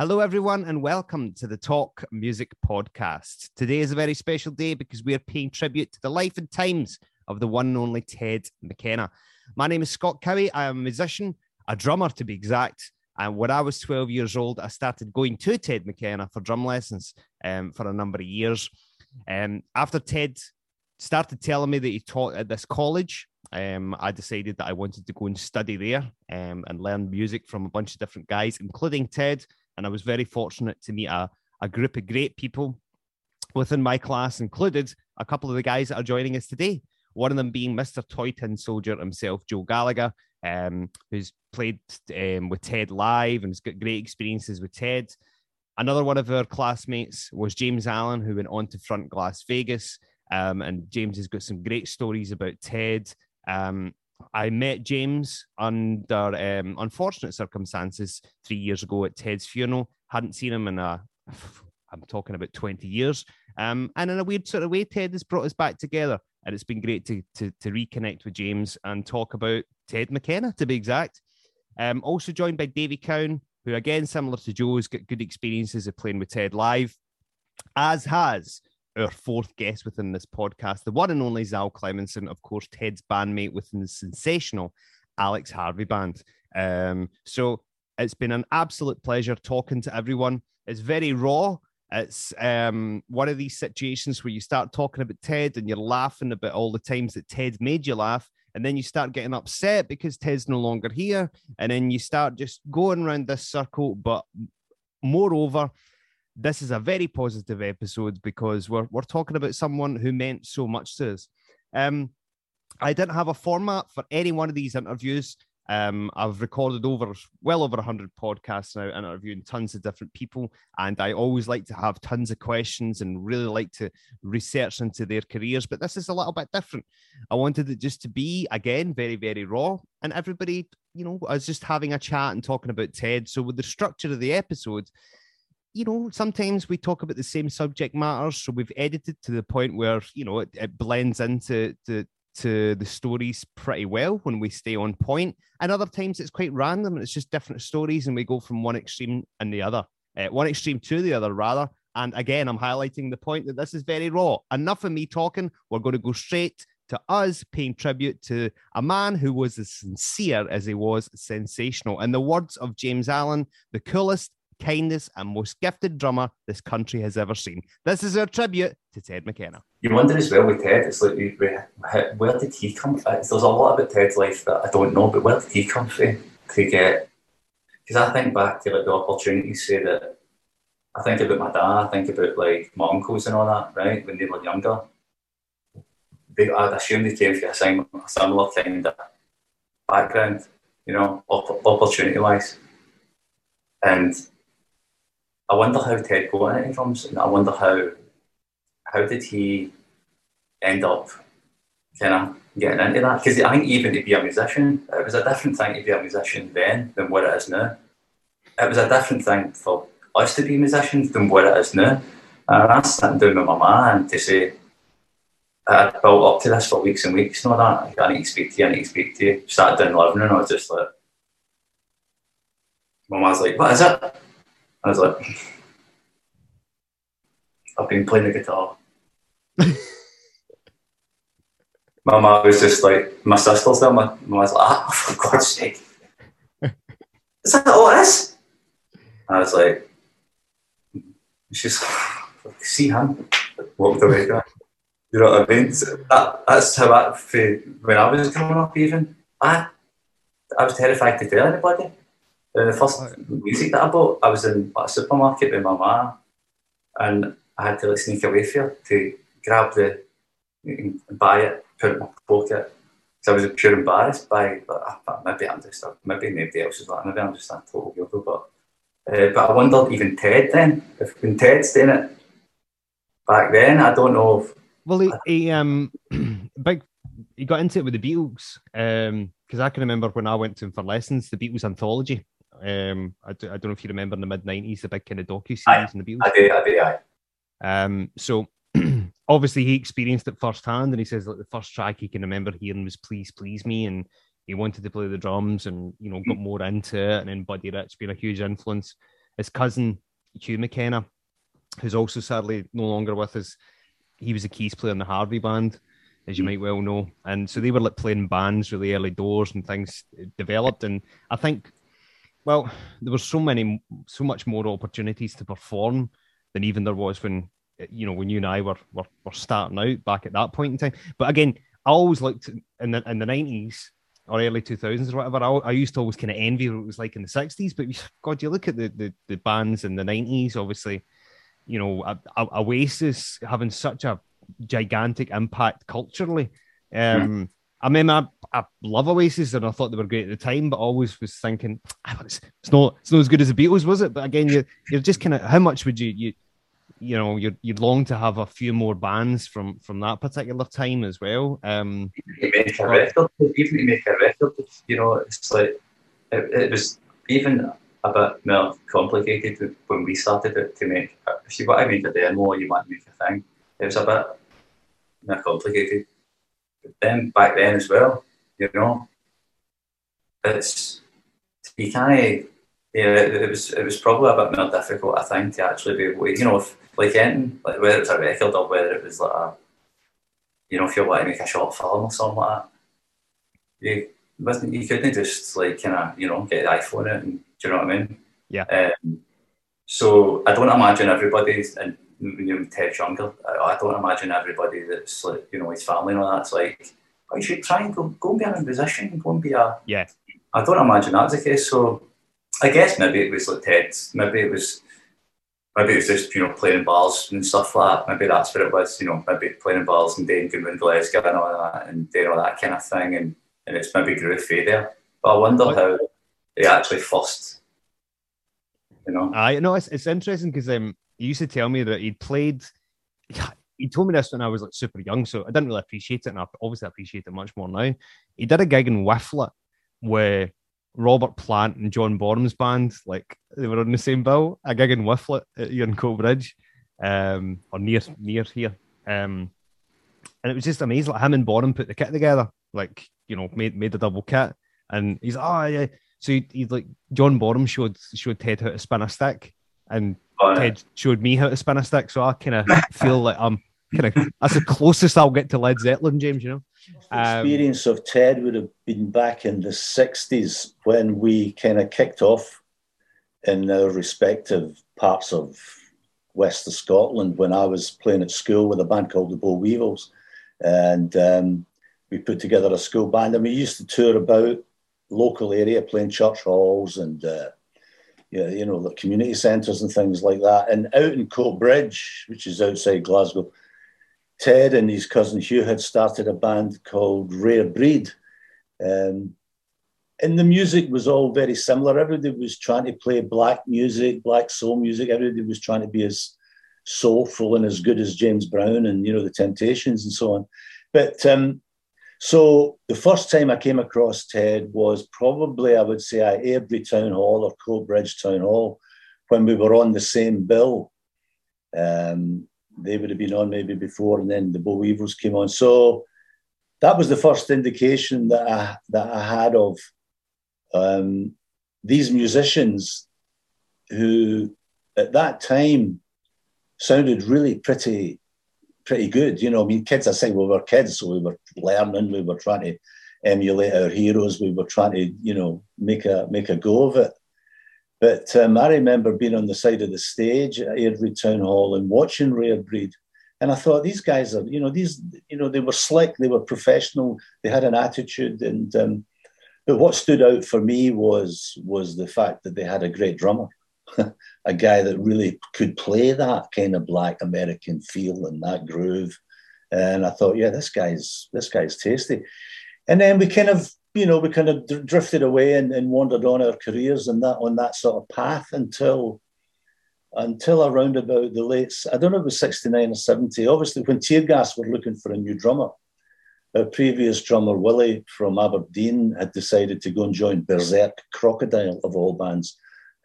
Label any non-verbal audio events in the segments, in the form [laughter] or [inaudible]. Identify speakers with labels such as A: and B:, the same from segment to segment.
A: Hello, everyone, and welcome to the Talk Music Podcast. Today is a very special day because we are paying tribute to the life and times of the one and only Ted McKenna. My name is Scott Cowie. I am a musician, a drummer to be exact. And when I was 12 years old, I started going to Ted McKenna for drum lessons um, for a number of years. Um, after Ted started telling me that he taught at this college, um, I decided that I wanted to go and study there um, and learn music from a bunch of different guys, including Ted and I was very fortunate to meet a, a group of great people within my class, included a couple of the guys that are joining us today. One of them being Mr. Toy Tin Soldier himself, Joe Gallagher, um, who's played um, with Ted live and has got great experiences with Ted. Another one of our classmates was James Allan, who went on to front Glasvegas. Um, and James has got some great stories about Ted. Um, I met James under um, unfortunate circumstances three years ago at Ted's funeral. Hadn't seen him in a, I'm talking about 20 years. Um, and in a weird sort of way, Ted has brought us back together. And it's been great to, to, to reconnect with James and talk about Ted McKenna, to be exact. Um, also joined by Davy Cowan, who, again, similar to Joe, has got good experiences of playing with Ted live, as has our fourth guest within this podcast, the one and only Zal Cleminson, of course, Ted's bandmate within the sensational Alex Harvey band. Um, so it's been an absolute pleasure talking to everyone. It's very raw. It's um, one of these situations where you start talking about Ted and you're laughing about all the times that Ted made you laugh. And then you start getting upset because Ted's no longer here. And then you start just going around this circle. But moreover, this is a very positive episode because we're, we're talking about someone who meant so much to us. Um, I didn't have a format for any one of these interviews. Um, I've recorded over well over 100 podcasts now, and interviewing tons of different people. And I always like to have tons of questions and really like to research into their careers. But this is a little bit different. I wanted it just to be, again, very, very raw. And everybody, you know, I was just having a chat and talking about Ted. So, with the structure of the episode, you know, sometimes we talk about the same subject matters, so we've edited to the point where you know it, it blends into to, to the stories pretty well when we stay on point. And other times it's quite random and it's just different stories, and we go from one extreme and the other, uh, one extreme to the other rather. And again, I'm highlighting the point that this is very raw. Enough of me talking. We're going to go straight to us paying tribute to a man who was as sincere as he was sensational. In the words of James Allan, the coolest, kindest, and most gifted drummer this country has ever seen. This is our tribute to Ted McKenna.
B: You wonder as well with Ted, it's like, where did he come from? There's a lot about Ted's life that I don't know, but where did he come from to get? Because I think back to like the opportunities, say that I think about my dad, I think about like my uncles and all that, right, when they were younger. They, I'd assume they came from a similar, kind of background, you know, opportunity wise. And I wonder how Ted got into drums, and I wonder how how did he end up kind of getting into that? Because I think even to be a musician, it was a different thing to be a musician then than what it is now. It was a different thing for us to be musicians than what it is now. And I was sitting down with my mum and to say, I built up to this for weeks and weeks and all that. I need to speak to you, I need to speak to you. Sat down the living room and I was just like, my was like, what is it? I was like, I've been playing the guitar. my mum was just like, my sister's there. My mum was like, ah, for God's sake. Is that all it is? I was like, she's see him walked away. You know what I mean? That, that's how I, when I was growing up, even I, I was terrified to tell anybody. Uh, the first music that I bought, I was in a supermarket with my mum, and I had to like, sneak away for to grab the buy it, put it in my pocket. So I was pure embarrassed by, but uh, maybe I'm just, maybe nobody else is like, maybe I'm just a total weirdo, but. Uh, but I wondered, even Ted then, if when Ted's doing it back then, I don't know if.
A: Well, he, he um, [clears throat] big, he got into it with the Beatles um, because I can remember when I went to him for lessons, the Beatles anthology, um, I, do, I don't know if you remember in the mid '90s the big kind of docu series in the Beatles.
B: I do, I do, I.
A: Um, so [clears throat] obviously he experienced it firsthand, and he says like the first track he can remember hearing was "Please, Please Me," and he wanted to play the drums, and you know got more into it. And then Buddy Rich being a huge influence. his cousin Hugh McKenna, who's also sadly no longer with us. He was a keys player in the Harvey band, as you might well know, and so they were like playing bands really early doors and things developed. And I think, well, there were so many, so much more opportunities to perform than even there was when you know when you and I were were, were starting out back at that point in time. But again, I always looked in the in the nineties or early 2000s or whatever, I, I used to always kind of envy what it was like in the 60s. But God, you look at the, the, the bands in the 90s, obviously, you know, a, a, Oasis having such a gigantic impact culturally. Um, mm. I mean, I, I love Oasis and I thought they were great at the time, but always was thinking, ah, it's, it's not it's not as good as the Beatles, was it? But again, you, you're just kind of how much would you you you know you'd, you'd long to have a few more bands from from that particular time as well um
B: you make a record even to make a record you know it's like it, it was even a bit more complicated when we started it to make if you want to make a demo you want to make a thing. It was a bit more complicated but then back then as well you know it's you can't yeah, it, it, was it was probably a bit more difficult, I think, to actually be able to, you know, if, like anything, like whether it's a record or whether it was like a, you know, if you want to make a short film or something like that, you wasn't you couldn't just like kind of you know get the iPhone out and do you know what I mean?
A: Yeah.
B: Um, so I don't imagine everybody's and when you're Ted younger, I, I, don't imagine everybody that's like you know his family and all that's like, oh, you should try and go go and be a musician, go and be a
A: yeah.
B: I don't imagine that's the case. So I guess maybe it was like Ted's, maybe it was maybe it was just you know playing bars and stuff like that. Maybe that's what it was. You know, maybe playing bars and doing Goodwin Gillespie and all that, and doing all that kind of thing, and, and it's maybe grew through there. But I wonder what? how they actually first. You know,
A: I know it's, it's interesting because um, he used to tell me that he'd played. He told me this when I was like super young, so I didn't really appreciate it, and I obviously appreciate it much more now. He did a gig in Whifflet where Robert Plant and John Bonham's band, like they were on the same bill, a gig in Whifflet at Ian Bridge, um, or near near here. Um, and it was just amazing. Like him and Bonham put the kit together, like you know, made made the double kit. And he's oh yeah. So he, he like John Bonham showed showed Ted how to spin a stick, and oh, yeah. Ted showed me how to spin a stick. So I kind of feel like I'm kind of that's the closest I'll get to Led Zeppelin, James. You know.
C: Um, experience of Ted would have been back in the 60s when we kind of kicked off in our respective parts of west of Scotland when I was playing at school with a band called the Boll Weevils. And um, we put together a school band and we used to tour about local area playing church halls and uh, you know, the community centres and things like that. And out in Coatbridge, which is outside Glasgow, Ted and his cousin Hugh had started a band called Rare Breed. Um, and the music was all very similar. Everybody was trying to play black music, black soul music. Everybody was trying to be as soulful and as good as James Brown and, you know, the Temptations and so on. But um, so the first time I came across Ted was probably, I would say, at Airdrie Town Hall or Coatbridge Town Hall when we were on the same bill. Um, they would have been on maybe before, and then the Boll Weevils came on. So that was the first indication that I that I had of um, these musicians who, at that time, sounded really pretty pretty good. You know, I mean, kids. I say we were kids, so we were learning. We were trying to emulate our heroes. We were trying to, you know, make a make a go of it. But um, I remember being on the side of the stage at Airdrie Town Hall and watching Rare Breed. And I thought these guys are, you know, these, you know, they were slick, they were professional, they had an attitude. And um, but what stood out for me was was the fact that they had a great drummer, [laughs] a guy that really could play that kind of black American feel and that groove. And I thought, yeah, this guy's this guy's tasty. And then we kind of you know, we kind of drifted away and, and wandered on our careers and that on that sort of path until until around about the late, I don't know it was 69 or 70. Obviously, when Tear Gas were looking for a new drummer, our previous drummer, Willie from Aberdeen, had decided to go and join Berserk Crocodile, of all bands,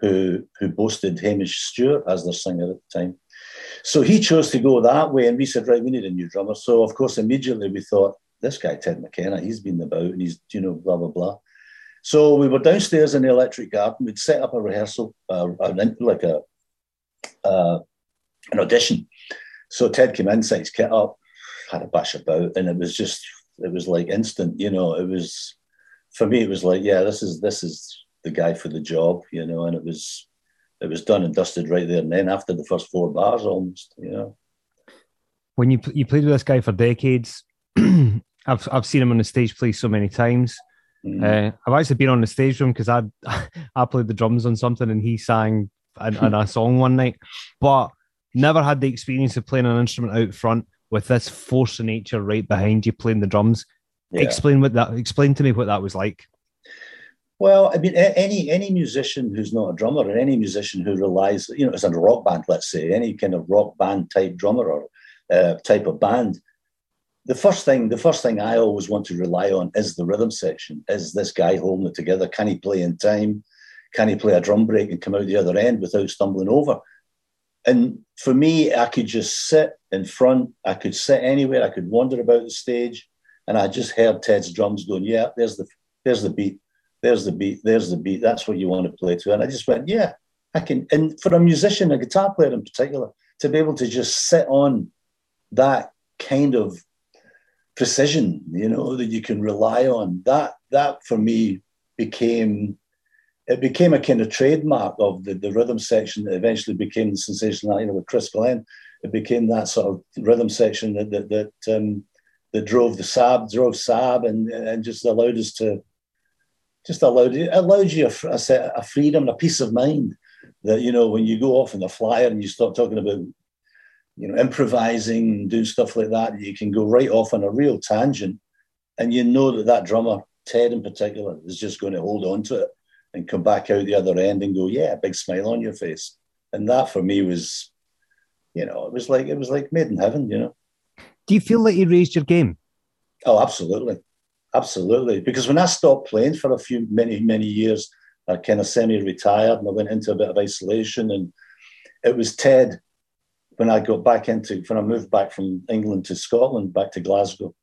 C: who, who boasted Hamish Stewart as their singer at the time. So he chose to go that way, and we said, right, we need a new drummer. So, of course, immediately we thought, this guy Ted McKenna, he's been about and he's you know blah blah blah. So we were downstairs in the electric garden. We'd set up a rehearsal, uh, like a uh, an audition. So Ted came in, set his kit up, had a bash about, and it was just it was like instant. You know, it was for me. It was like, yeah, this is this is the guy for the job. You know, and it was it was done and dusted right there and then after the first four bars, almost. You know,
A: when you you played with this guy for decades, [clears throat] I've I've seen him on the stage play so many times. Mm. Uh, I've actually been on the stage him because I [laughs] I played the drums on something and he sang in a [laughs] song one night, but never had the experience of playing an instrument out front with this force of nature right behind you playing the drums. Yeah. Explain what that. Explain to me what that was like.
C: Well, I mean, any any musician who's not a drummer, or any musician who relies, you know, as a rock band, let's say, any kind of rock band type drummer or uh, type of band, the first thing the first thing I always want to rely on is the rhythm section. Is this guy holding it together? Can he play in time? Can he play a drum break and come out the other end without stumbling over? And for me, I could just sit in front. I could sit anywhere. I could wander about the stage, and I just heard Ted's drums going, "Yeah, there's the there's the beat, there's the beat, there's the beat. That's what you want to play to." And I just went, "Yeah, I can." And for a musician, a guitar player in particular, to be able to just sit on that kind of precision, you know, that you can rely on. That that for me became it became a kind of trademark of the, the rhythm section that eventually became the sensation you know with Chris Glenn. It became that sort of rhythm section that that that, um, that drove the SAHB, drove SAHB, and and just allowed us to just allowed allowed you a, a, a freedom, a peace of mind that you know when you go off in the flyer and you start talking about you know, improvising, doing stuff like that, you can go right off on a real tangent, and you know that that drummer, Ted in particular, is just going to hold on to it and come back out the other end and go, yeah, a big smile on your face. And that for me was, you know, it was like it was like made in heaven, you know.
A: Do you feel like you raised your game?
C: Oh, absolutely, absolutely. Because when I stopped playing for a few many many years, I kind of semi-retired and I went into a bit of isolation, and it was Ted when I got back into when I moved back from England to Scotland, back to Glasgow,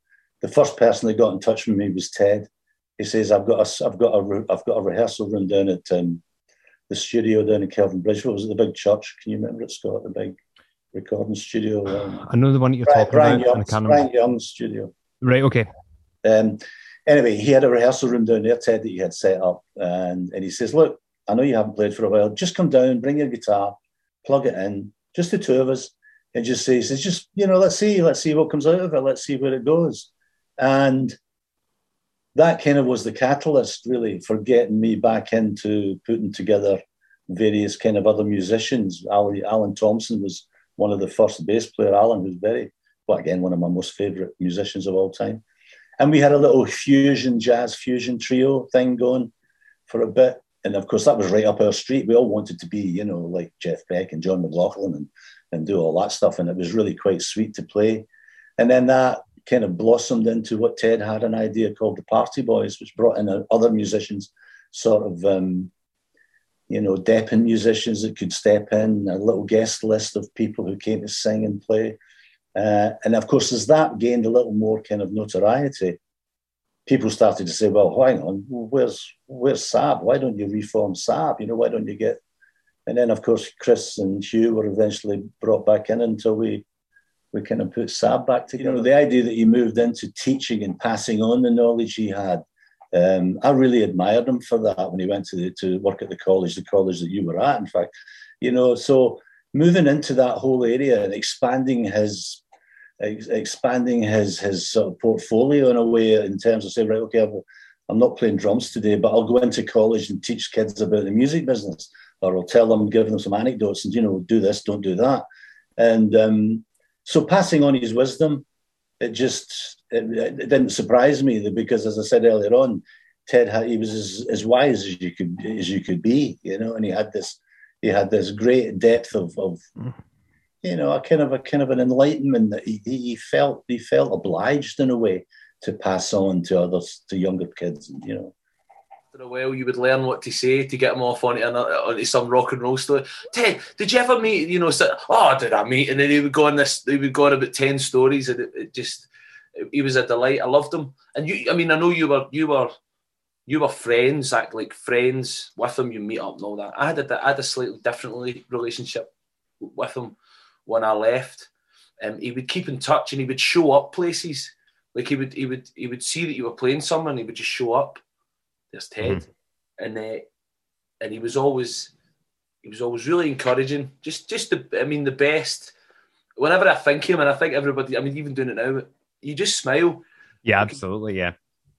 C: the first person that got in touch with me was Ted. He says, "I've got a, I've got a, I've got a rehearsal room down at um, the studio down in Kelvinbridge. What was it? The big church? Can you remember it, Scott? The big recording studio. Um,
A: I know the one that you're
C: Brian,
A: talking
C: Brian
A: about.
C: Young's, Brian Young's studio.
A: Right. Okay.
C: Um, anyway, he had a rehearsal room down there, Ted, that he had set up, and and he says, "Look, I know you haven't played for a while. Just come down, bring your guitar, plug it in, just the two of us, and just say, says, just, you know, let's see, let's see what comes out of it, let's see where it goes. And that kind of was the catalyst, really, for getting me back into putting together various kind of other musicians. Alan Thompson was one of the first bass player. Alan was very, well, again, one of my most favorite musicians of all time. And we had a little fusion, jazz fusion trio thing going for a bit. And of course, that was right up our street. We all wanted to be, you know, like Jeff Beck and John McLaughlin and and do all that stuff. And it was really quite sweet to play. And then that kind of blossomed into what Ted had an idea called the Party Boys, which brought in other musicians, sort of, um, you know, depping musicians that could step in, a little guest list of people who came to sing and play. Uh, and of course, as that gained a little more kind of notoriety, people started to say, well, hang on, where's, where's SAHB? Why don't you reform SAHB? You know, why don't you get and then, of course, Chris and Hugh were eventually brought back in until we we kind of put SAHB back together. You know, the idea that he moved into teaching and passing on the knowledge he had. Um, I really admired him for that when he went to the, to work at the college, the college that you were at, in fact. You know, so moving into that whole area and expanding his ex- expanding his his sort of portfolio in a way in terms of saying, right, okay, I'm not playing drums today, but I'll go into college and teach kids about the music business or I'll tell them, give them some anecdotes, and you know, do this, don't do that. And um, so, passing on his wisdom, it just it, it, didn't surprise me because, as I said earlier on, Ted he was as, as wise as you could as you could be, you know, and he had this he had this great depth of, of mm. you know, a kind of a kind of an enlightenment that he, he felt he felt obliged in a way to pass on to others to younger kids, you know
D: after a while, you would learn what to say to get them off onto, onto some rock and roll story. Ted, did you ever meet, you know, say, oh, did I meet? And then he would go on this, he would go on about 10 stories and it, it just, he was a delight. I loved him. And you, I mean, I know you were, you were, you were friends, act like friends with him. You meet up and all that. I had a, I had a slightly different relationship with him when I left. Um, he would keep in touch and he would show up places. Like he would he would he would see that you were playing and he would just show up. There's Ted, mm-hmm. and uh, and he was always he was always really encouraging. Just just the I mean the best. Whenever I think him, and I think everybody, I mean even doing it now, you just smile.
A: Yeah, absolutely, yeah.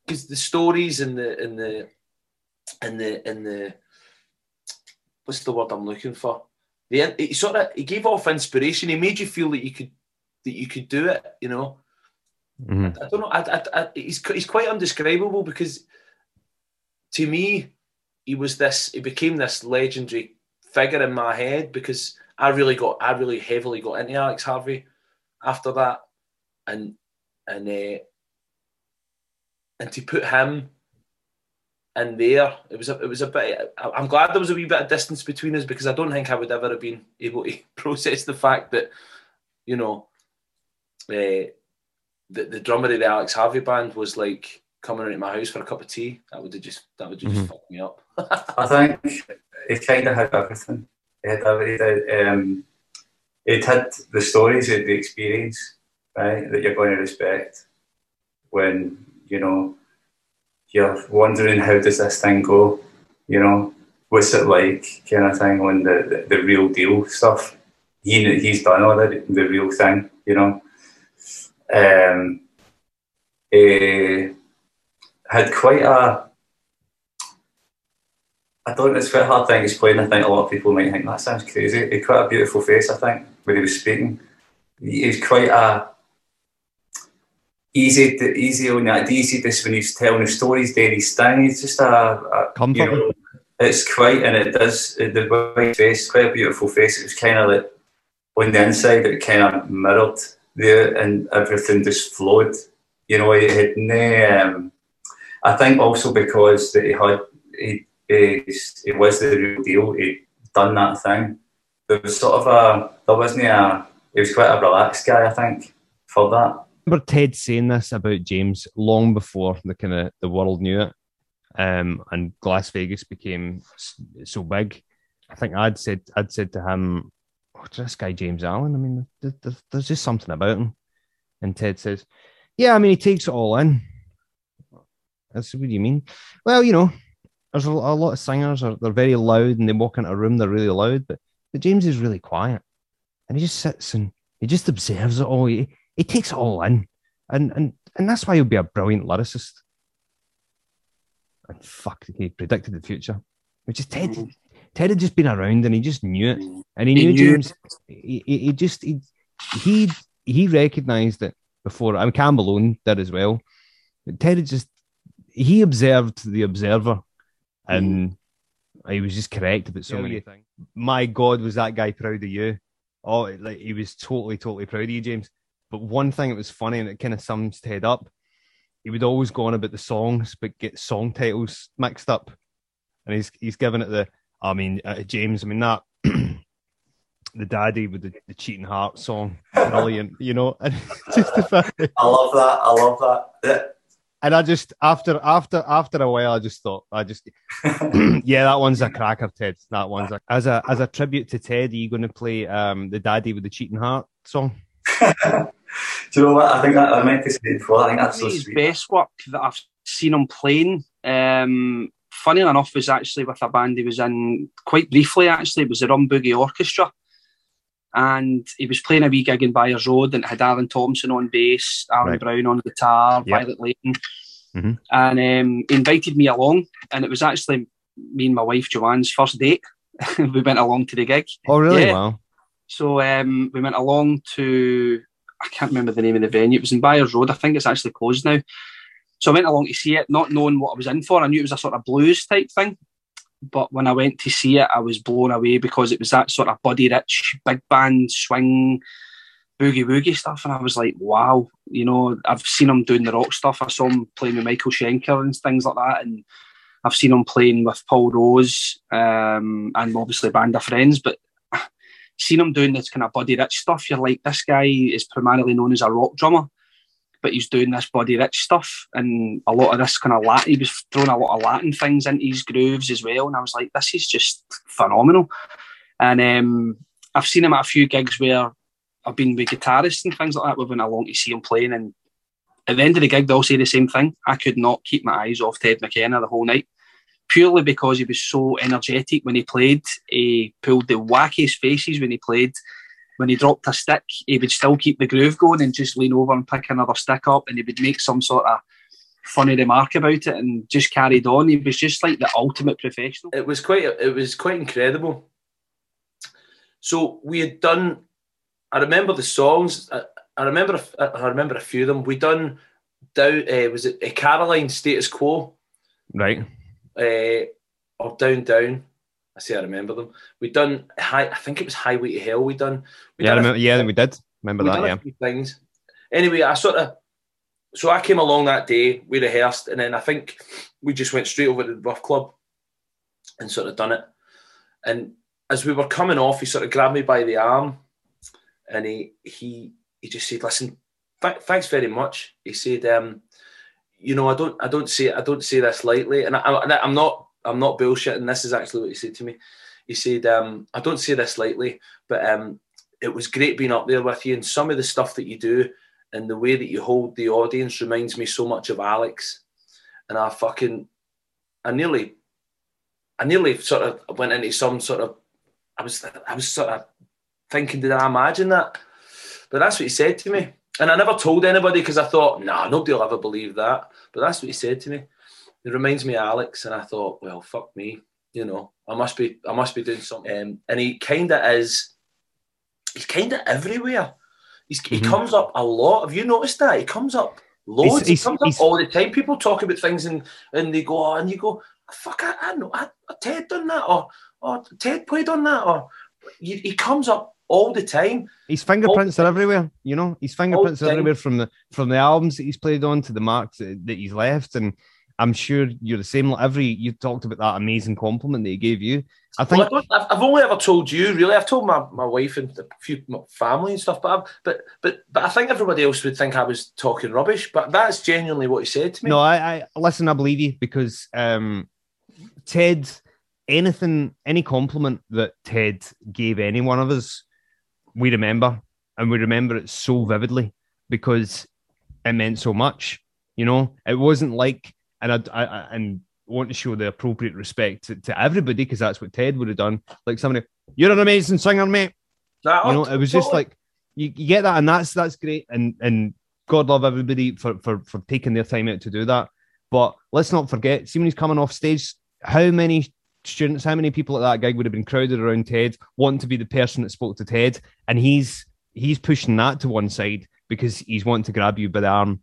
D: Because the stories and the and the and the and the what's the word I'm looking for? The he sort of he gave off inspiration. He made you feel that you could that you could do it. You know. Mm-hmm. I, I, don't know. I, I, I, he's he's quite undescribable because to me he was this. He became this legendary figure in my head because I really got I really heavily got into Alex Harvey after that, and and uh, and to put him in there, it was a, it was a bit. I'm glad there was a wee bit of distance between us because I don't think I would ever have been able to [laughs] process the fact that, you know, uh, the the drummer of the Alex Harvey band was like coming into my house for a cup of tea. That would have just that would have just mm-hmm. fucked me up.
B: I think it kind of had everything. It had everything. Um, it had the stories, of the experience, right, that you're going to respect when you know you're wondering how does this thing go, you know, what's it like, kind of thing, on the, the, the real deal stuff. He he's done all the the real thing, you know. Um, uh, had quite a I don't. It's quite a hard thing to explain. I think a lot of people might think that sounds crazy. He had quite a beautiful face. I think when he was speaking, he quite a easy, to, easy on that. Easy just when he's telling the stories, doing his thing. He's just a, a
A: You know,
B: it's quite, and it does the white face, quite a beautiful face. It was kind of like on the inside, it kind of mirrored there, and everything just flowed. You know, he had no. Um, I think also because that he had he it was the real deal. He'd done that thing. There was sort of a, there wasn't a, he was quite a relaxed guy, I think, for that.
A: Remember Ted saying this about James long before the kind of the world knew it, um, and Glasvegas became so big. I think I'd said I'd said to him, oh, "This guy James Allan. I mean, there's just something about him." And Ted says, "Yeah, I mean, he takes it all in." I said, "What do you mean?" Well, you know, there's a, a lot of singers are they're very loud and they walk into a room they're really loud, but but James is really quiet, and he just sits and he just observes it all. He, he takes it all in, and and and that's why he'll be a brilliant lyricist. And fuck, he predicted the future, which is Ted. Mm. Ted had just been around and he just knew it, and he, he knew, knew, James. He, he, he just he he he recognised it before. I mean, Cam Malone did as well. But Ted had just he observed the observer and mm. he was just correct about so yeah, many things. My God, was that guy proud of you? Oh, like he was totally, totally proud of you, James. But one thing that was funny and it kind of sums Ted up, he would always go on about the songs, but get song titles mixed up, and he's he's given it the. I mean, uh, James. I mean that. [clears throat] the daddy with the, the cheating heart song, brilliant, you know. [laughs] And
B: just the fact I love that. I love that Yeah.
A: and I just after after after a while, I just thought I just [clears throat] yeah, that one's a cracker, Ted. That one's a, as a as a tribute to Ted. Are you going to play um, the Daddy with the Cheating Heart song? [laughs]
B: Do you know what? I think that I meant to say before. I think that's so
E: his
B: sweet.
E: best work that I've seen him playing. Um, funny enough, was actually with a band he was in quite briefly. Actually, it was the Rum Boogie Orchestra and he was playing a wee gig in Byres Road and had Alan Thompson on bass, Alan right. Brown on guitar, yep. Violet Layton. Mm-hmm. And um, he invited me along, and it was actually me and my wife Joanne's first date. [laughs] we went along to the gig.
A: Oh, really? Yeah. Wow.
E: So um, we went along to, I can't remember the name of the venue. It was in Byres Road. I think it's actually closed now. So I went along to see it, not knowing what I was in for. I knew it was a sort of blues type thing but when I went to see it, I was blown away because it was that sort of Buddy Rich, big band, swing, boogie woogie stuff. And I was like, wow, you know, I've seen him doing the rock stuff. I saw him playing with Michael Schenker and things like that. And I've seen him playing with Paul Rose um, and obviously band of friends. But seeing him doing this kind of Buddy Rich stuff, you're like, this guy is primarily known as a rock drummer. but he's doing this Buddy Rich stuff and a lot of this kind of Latin. He was throwing a lot of Latin things into his grooves as well, and I was like, this is just phenomenal. And um, I've seen him at a few gigs where I've been with guitarists and things like that. We've been along to see him playing, and at the end of the gig, they all say the same thing. I could not keep my eyes off Ted McKenna the whole night, purely because he was so energetic when he played. He pulled the wackiest faces when he played. When he dropped a stick, he would still keep the groove going and just lean over and pick another stick up, and he would make some sort of funny remark about it and just carried on. He was just like the ultimate professional.
D: It was quite it was quite incredible. So we had done. I remember the songs. I, I remember. I remember a few of them. We done down. Uh, was it a Caroline Status Quo?
A: Right.
D: Uh, or down down. I say I remember them. We done high. I think it was Highway to Hell. We done. We
A: yeah,
D: done
A: remember, yeah, we did. Remember
D: we
A: that? Yeah.
D: things. Anyway, I sort of. So I came along that day. We rehearsed, and then I think we just went straight over to the Rough Club, and sort of done it. And as we were coming off, he sort of grabbed me by the arm, and he he he just said, "Listen, th- thanks very much." He said, um, "You know, I don't I don't say I don't say this lightly, and I, I'm not I'm not bullshitting. This is actually what he said to me. He said, um, "I don't say this lightly, but um, it was great being up there with you, and some of the stuff that you do." And the way that you hold the audience reminds me so much of Alex. And I fucking, I nearly, I nearly sort of went into some sort of, I was, I was sort of thinking, did I imagine that? But that's what he said to me. And I never told anybody because I thought, nah, nobody will ever believe that. But that's what he said to me. It reminds me of Alex. And I thought, well, fuck me. You know, I must be, I must be doing something. Um, and he kind of is, he's kind of everywhere. He's, He comes up a lot. Have you noticed that? He comes up loads.
A: he's-
D: he comes up all the time. People talk about things and, and they go, oh, and you go, fuck, I, I know, I, Ted done that, or, or Ted played on that, or he, he comes up all the time.
A: His fingerprints are everywhere. You know, his fingerprints are everywhere from the from the albums that he's played on to the marks that, that he's left. And I'm sure you're the same. Every you talked about that amazing compliment that he gave you. I think
D: Well, I I've only ever told you, really. I've told my, my wife and a few my family and stuff, but, I've, but but but I think everybody else would think I was talking rubbish. But that's genuinely what he said to me.
A: no, I, I listen. I believe you because um, Ted, anything, any compliment that Ted gave any one of us, we remember, and we remember it so vividly because it meant so much. You know, it wasn't like, and I, I, I and want to show the appropriate respect to, to everybody because that's what Ted would have done. Like somebody, you're an amazing singer, mate.
D: Nah,
A: You know, it was just
D: totally.
A: like you, you get that, and that's that's great, and and God love everybody for for for taking their time out to do that. But let's not forget, see when he's coming off stage, how many students, how many people at that gig would have been crowded around Ted, wanting to be the person that spoke to Ted, and he's he's pushing that to one side because he's wanting to grab you by the arm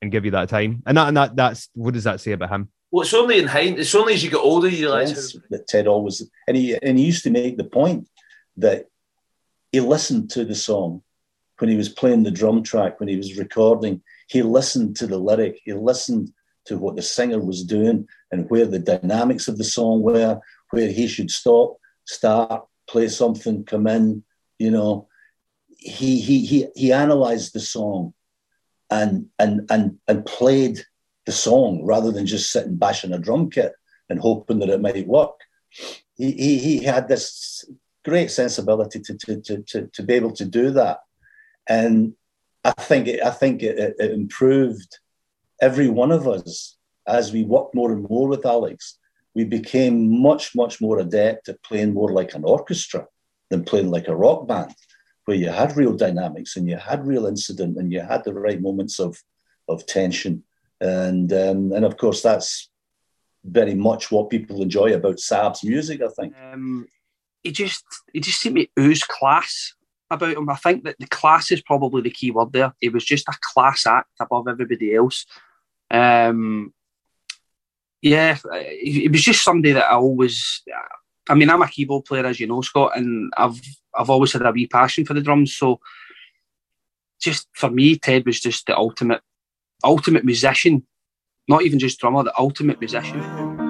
A: and give you that time, and that and that that's what does that say about him?
D: Well, it's only in hind. It's only as you get older you realise.
C: Yes, that Ted always and he and he used to make the point that he listened to the song when he was playing the drum track, when he was recording, he listened to the lyric, he listened to what the singer was doing and where the dynamics of the song were, where he should stop, start, play something, come in, you know. He he he he analyzed the song and and and and played the song rather than just sitting bashing a drum kit and hoping that it might work. He, he, he had this great sensibility to, to, to, to, to be able to do that. And I think it, I think it, it, it improved every one of us as we worked more and more with Alex. We became much, much more adept at playing more like an orchestra than playing like a rock band, where you had real dynamics and you had real incident and you had the right moments of, of tension. And, um, and of course, that's very much what people enjoy about SAHB's music, I think.
E: Um, he just he just seemed to ooze class about him. I think that the class is probably the key word there. It was just a class act above everybody else. Um, yeah, he was just somebody that I always. I mean, I'm a keyboard player, as you know, Scott, and I've I've always had a wee passion for the drums. So, just for me, Ted was just the ultimate ultimate musician. Not even just drummer, the ultimate musician.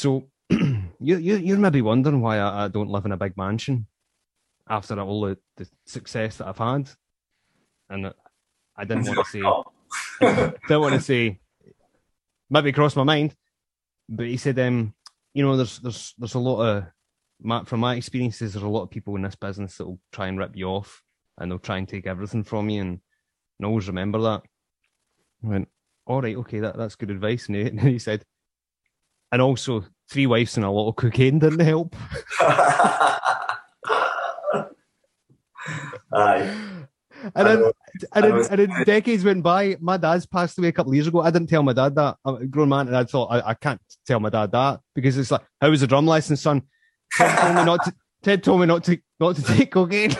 A: So [clears throat] you you you're maybe wondering why I, I don't live in a big mansion after all the, the success that I've had, and I didn't want to say [laughs] didn't want to say maybe crossed my mind, but he said, um, you know, there's there's there's a lot of my, from my experiences, there's a lot of people in this business that will try and rip you off and they'll try and take everything from you, and, and always remember that. I went, all right, okay, that, that's good advice. [laughs] And he, and he said, and also three wives and a lot of cocaine didn't help. [laughs] [laughs]
B: Aye.
A: And then, and, then, and then decades went by. My dad's passed away a couple of years ago. I didn't tell my dad that. I'm a grown man, and I thought I, I can't tell my dad that because it's like, how was the drum lesson, son? Ted told me not to. [laughs] Ted told me not to not to take cocaine.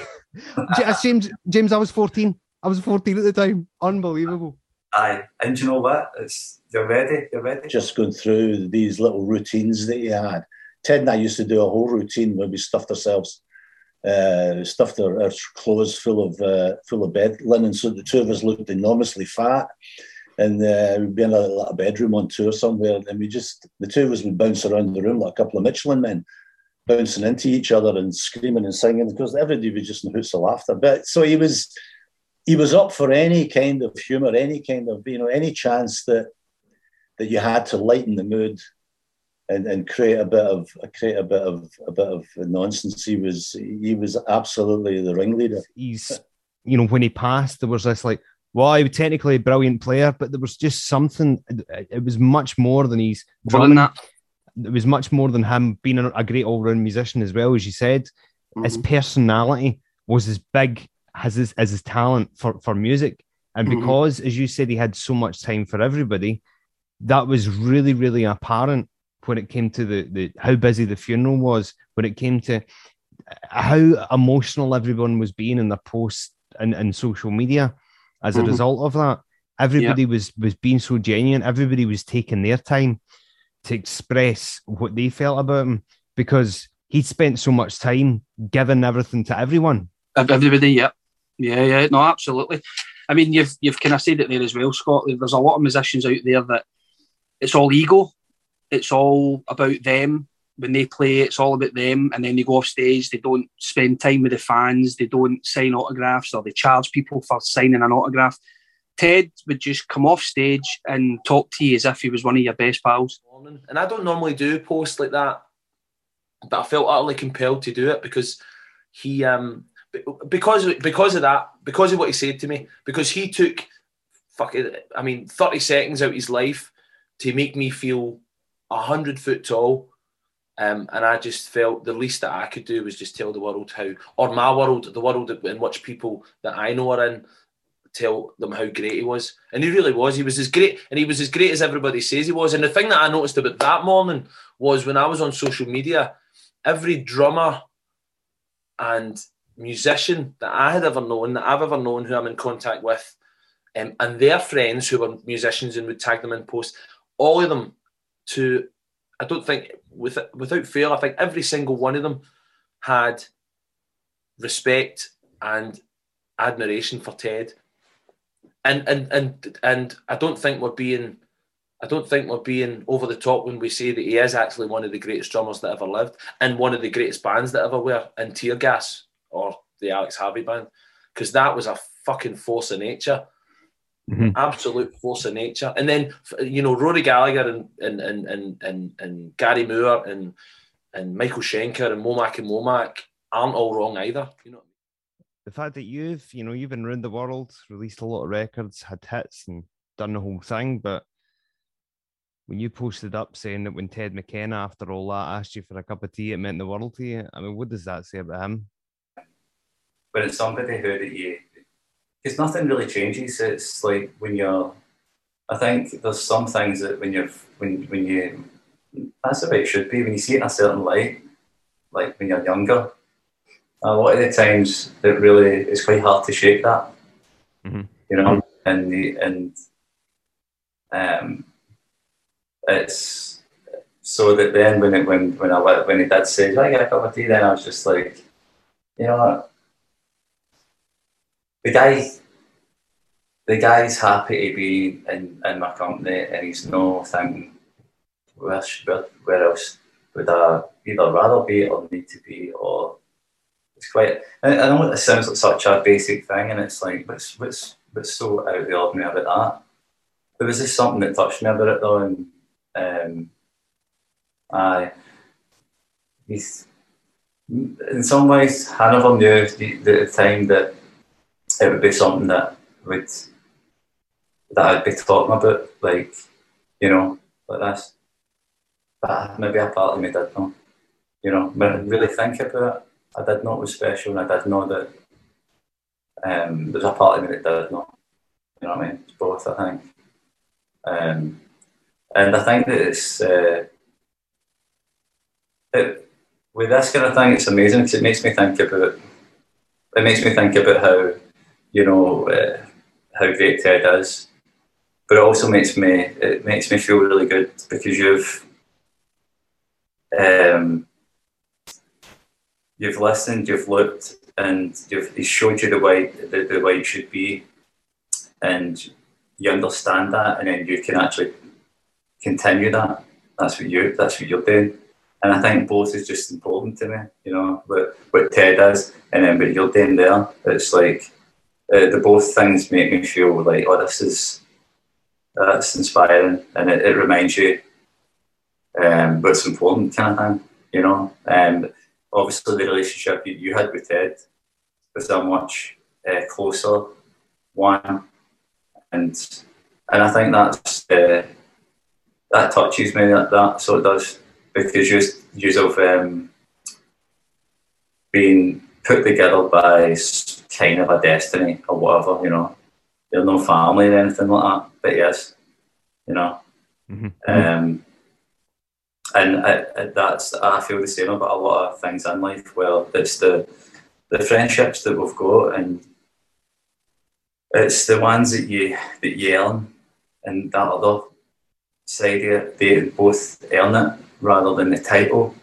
A: James, James, I was 14. I was 14 at the time. Unbelievable.
B: Aye. And you know what? It's you're ready. You're ready.
C: just going through these little routines that he had. Ted and I used to do a whole routine where we stuffed ourselves, uh, stuffed our, our clothes full of uh, full of bed linen, so the two of us looked enormously fat. And uh, we'd be in a little bedroom on tour somewhere, and we just the two of us would bounce around the room like a couple of Michelin men, bouncing into each other and screaming and singing because everybody was just in hoots of laughter. But so he was, he was up for any kind of humour, any kind of you know, any chance that that you had to lighten the mood and, and create a bit of create a bit of a bit of nonsense. He was he was absolutely the ringleader.
A: He's, you know, when he passed, there was this like, well, he was technically a brilliant player, but there was just something. It was much more than he's
E: More than that.
A: It was much more than him being a, a great all-round musician as well, as you said. His
E: Mhm.
A: personality was as big as his as his talent for for music, and
E: Mhm.
A: because, as you said, he had so much time for everybody. That was really, really apparent when it came to the, the how busy the funeral was. When it came to how emotional everyone was being in their posts and, and social media as a
E: Mhm.
A: result of that. Everybody was was being so genuine. Everybody was taking their time to express what they felt about him because he spent so much time giving everything to everyone.
E: Everybody, yeah, yeah, yeah. No, absolutely. I mean, you've you've kind of said it there as well, Scott. There's a lot of musicians out there that it's all ego. It's all about them when they play. It's all about them, and then they go off stage. They don't spend time with the fans. They don't sign autographs, or they charge people for signing an autograph. Ted would just come off stage and talk to you as if he was one of your best pals.
D: And I don't normally do posts like that, but I felt utterly compelled to do it because he, um, because because of that, because of what he said to me, because he took, fuck it, I mean, thirty seconds out of his life to make me feel hundred foot tall. Um, and I just felt the least that I could do was just tell the world how, or my world, the world in which people that I know are in, tell them how great he was. And he really was. He was as great, and he was as great as everybody says he was. And the thing that I noticed about that morning was when I was on social media, every drummer and musician that I had ever known, that I've ever known, who I'm in contact with, um, and their friends who were musicians and would tag them in posts, all of them to, I don't think, with, without fail, I think every single one of them had respect and admiration for Ted. And and and and I don't think we're being I don't think we're being over the top when we say that he is actually one of the greatest drummers that ever lived and one of the greatest bands that ever were in Tear Gas or the Alex Harvey band. Because that was a fucking force of nature.
A: Mhm.
D: Absolute force of nature. And then you know, Rory Gallagher and and and and and, and Gary Moore and and Michael Schenker and Momac and Momac aren't all wrong either. You know.
A: The fact that you've, you know, you've been around the world, released a lot of records, had hits, and done the whole thing, but when you posted up saying that when Ted McKenna, after all that, asked you for a cup of tea, it meant the world to you. I mean, what does that say about him?
B: But it's somebody who that you, because nothing really changes. It's like when you're, I think there's some things that when you're, when, when you, that's the way it should be. When you see it in a certain light, like when you're younger, a lot of the times it really, it's quite hard to shake that,
A: Mhm.
B: you know, and the, and, um, it's, so that then when it, when, when I, when he did say, "Do I get a cup of tea, then I was just like, you know what, the guy the guy's happy to be in, in my company and he's no thinking where, where, else would I either rather be or need to be or it's quite I, I know it sounds like such a basic thing and it's like what's what's what's so out of the ordinary about that? There was just something that touched me about it though? And um I he's in some ways I never knew the, the time that it would be something that would that I'd be talking about like you know like this. But maybe a part of me did know you know. When I really think about it I did know it was special and I did know that um, there's a part of me that did know you know what I mean? It's both I think. Um, and I think that it's uh, it, with this kind of thing, it's amazing because it makes me think about it makes me think about how you know uh, how great Ted is, but it also makes me it makes me feel really good because you've um, you've listened, you've looked, and you've he showed you the way the, the way it should be, and you understand that, and then you can actually continue that. That's what you that's what you're doing. And I think both is just important to me, you know, what, what Ted does and then what you're doing there. It's like uh, the both things make me feel like, oh, this is that's inspiring and it, it reminds you um, what's important kind of thing, you know. And obviously, the relationship you, you had with Ted was a much uh, closer one, and and I think that's uh, that touches me that, that so it does because you you have um, been put together by kind of a destiny or whatever, you know. There's no family or anything like that, but yes, you know. Mm-hmm. Um, and I, I, that's I feel the same about a lot of things in life. Well, it's the the friendships that we've got, and it's the ones that you that you earn, and that other side of it, they both earn it rather than the title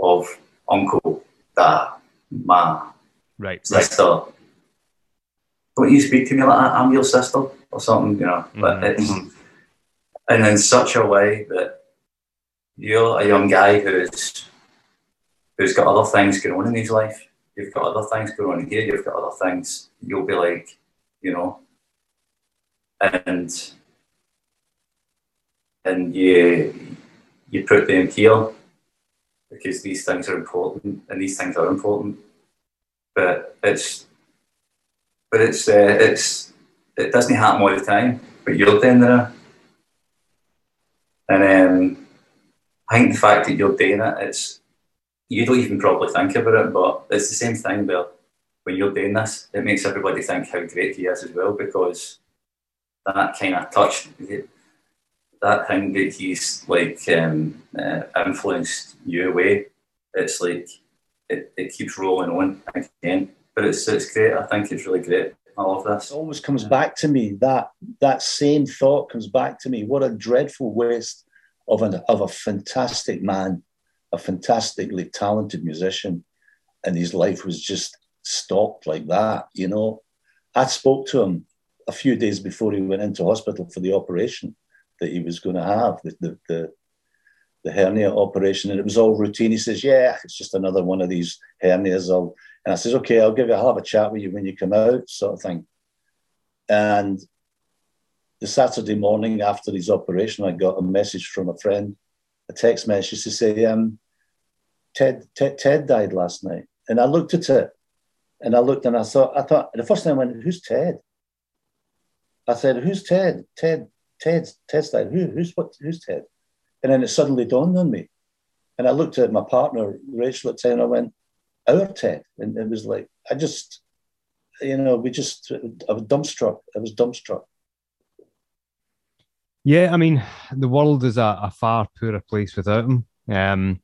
B: of uncle, dad, ma,
A: right,
B: sister. Right. Don't you speak to me like that? I'm your sister or something, you know. Mm-hmm. But it's and in such a way that you're a young guy who's who's got other things going on in his life. You've got other things going on here. You've got other things. You'll be like, you know, and and you you put them here because these things are important and these things are important. But it's but it's uh, it's it doesn't happen all the time. But you're doing there, and um, I think the fact that you're doing it, it's you don't even probably think about it, but it's the same thing where when you're doing this, it makes everybody think how great he is as well because that kind of touch that thing that he's like um, uh, influenced you away, it's like it, it keeps rolling on again. But it's it's great. I think it's really great. I love this.
C: It always comes back to me that that same thought comes back to me. What a dreadful waste of an of a fantastic man, a fantastically talented musician, and his life was just stopped like that. You know, I spoke to him a few days before he went into hospital for the operation that he was going to have, the, the, the, the, hernia operation. And it was all routine. He says, Yeah, it's just another one of these hernias. I'll, and I says, Okay, I'll give you, I'll have a chat with you when you come out, sort of thing. And the Saturday morning after his operation, I got a message from a friend, a text message to say, um, Ted, Ted, Ted died last night. And I looked at it and I looked and I thought, I thought, the first time I went, Who's Ted? I said, Who's Ted? Ted, Ted's Ted's died. Who, who's what? Who's Ted? And then it suddenly dawned on me, and I looked at my partner Rachel at the time, and I went, "Our Ted," and it was like I just, you know, we just I was dumbstruck. I was dumbstruck.
A: Yeah, I mean, the world is a, a far poorer place without him. Um,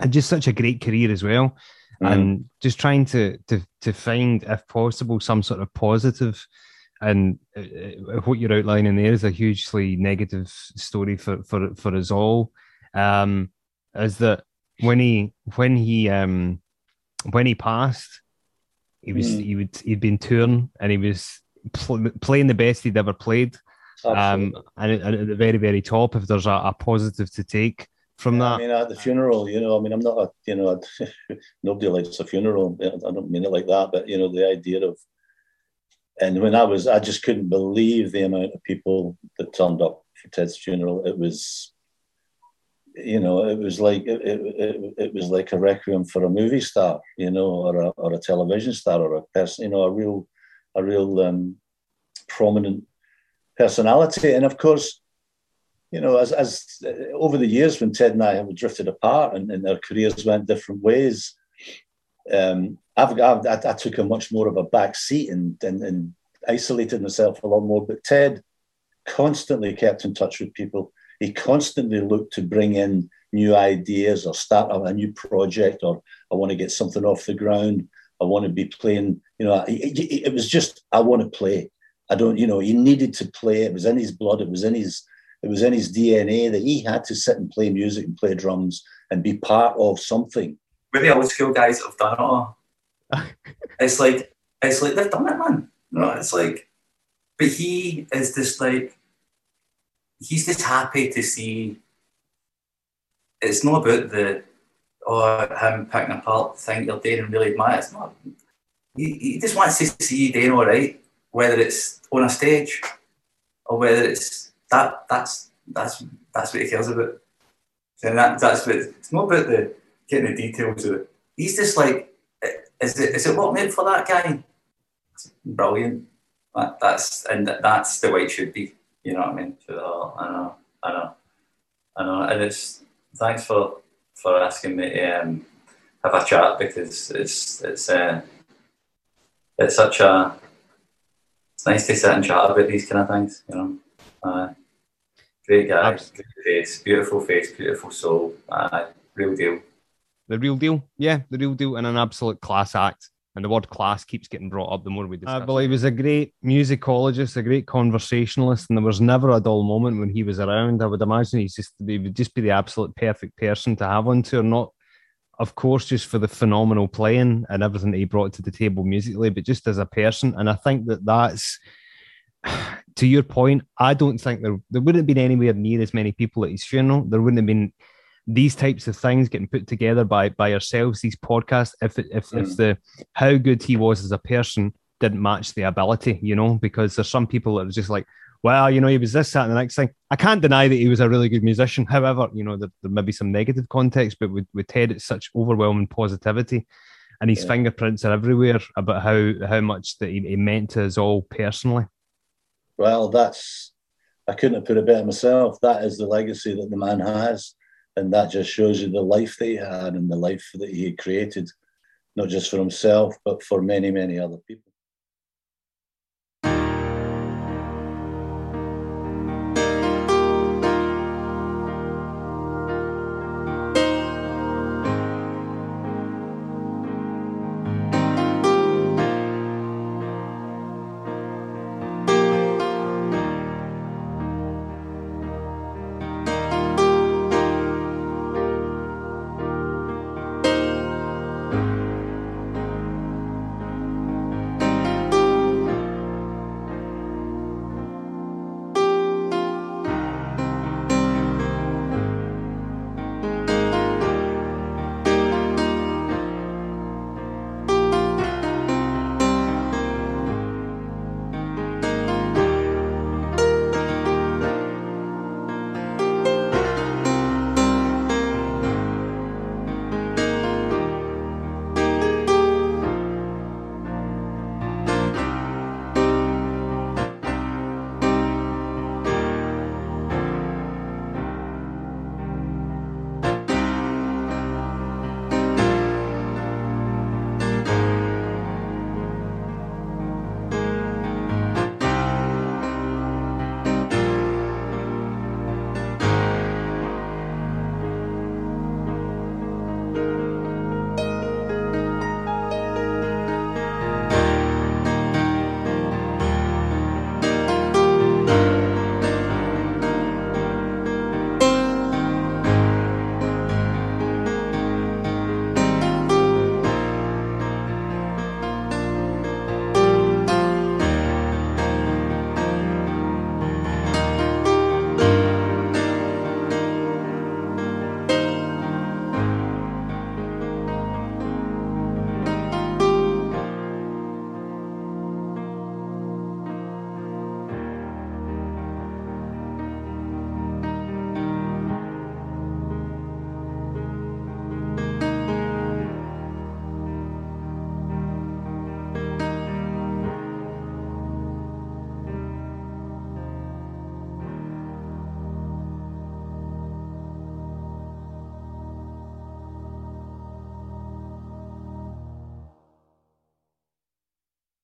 A: and just such a great career as well. Mm. And just trying to to to find, if possible, some sort of positive and uh, uh, what you're outlining there is a hugely negative story for for for us all. Um, is that when he when he um when he passed, he was mm. he would he'd been touring and he was pl- playing the best he'd ever played. Um, and, and, at the very very top, if there's a, a positive to take from that?
C: I mean, at the funeral, you know, I mean, I'm not a, you know, [laughs] nobody likes a funeral. I don't mean it like that, but you know, the idea of, and when I was, I just couldn't believe the amount of people that turned up for Ted's funeral. It was, you know, it was like it, it, it, was like a requiem for a movie star, you know, or a, or a television star, or a person, you know, a real, a real um, prominent personality. And of course, you know, as, as uh, over the years when Ted and I have drifted apart and, and our careers went different ways, um, I've, I've, i I, took a much more of a back seat and, and, and isolated myself a lot more. But Ted constantly kept in touch with people. He constantly looked to bring in new ideas or start a new project or I want to get something off the ground. I want to be playing, you know, it, it, it was just, I want to play. I don't, you know, he needed to play. It was in his blood. It was in his it was in his DNA that he had to sit and play music and play drums and be part of something.
B: We're the old school guys that have done it all. it's like it's like they've done it, man. Know, it's like, but he is just like he's just happy to see. It's not about the oh him picking apart thing you're doing and really admire. It's not. He, he just wants to see you doing all right, whether it's on a stage or whether it's that that's that's that's what he cares about. And that that's what it's not about the getting the details of it. He's just like, is it is it what made for that guy? brilliant. That, that's and that's the way it should be. You know what I mean? So, I know, I know, I know. And it's thanks for for asking me to um, have a chat because it's it's uh, it's such a it's nice to sit and chat about these kind of things. You know. Uh, Great guy, good face, beautiful face, beautiful soul. Uh, real deal.
A: The real deal, yeah, the real deal, and an absolute class act. And the word class keeps getting brought up the more we discuss. I believe he was a great musicologist, a great conversationalist, and there was never a dull moment when he was around. I would imagine he's just he would just be the absolute perfect person to have on tour. Not, of course, just for the phenomenal playing and everything that he brought to the table musically, but just as a person. And I think that that's [sighs] to your point, I don't think there there wouldn't have been anywhere near as many people at his funeral. There wouldn't have been these types of things getting put together by by ourselves. These podcasts, if if mm. if the how good he was as a person didn't match the ability, you know, because there's some people that are just like, well, you know, he was this, that, and the next thing. I can't deny that he was a really good musician. However, you know, there, there may be some negative context, but with, with Ted, it's such overwhelming positivity. And his yeah. fingerprints are everywhere about how how much that he, he meant to us all personally.
C: Well, that's I couldn't have put it better myself. That is the legacy that the man has, and that just shows you the life that he had and the life that he created, not just for himself but for many, many other people.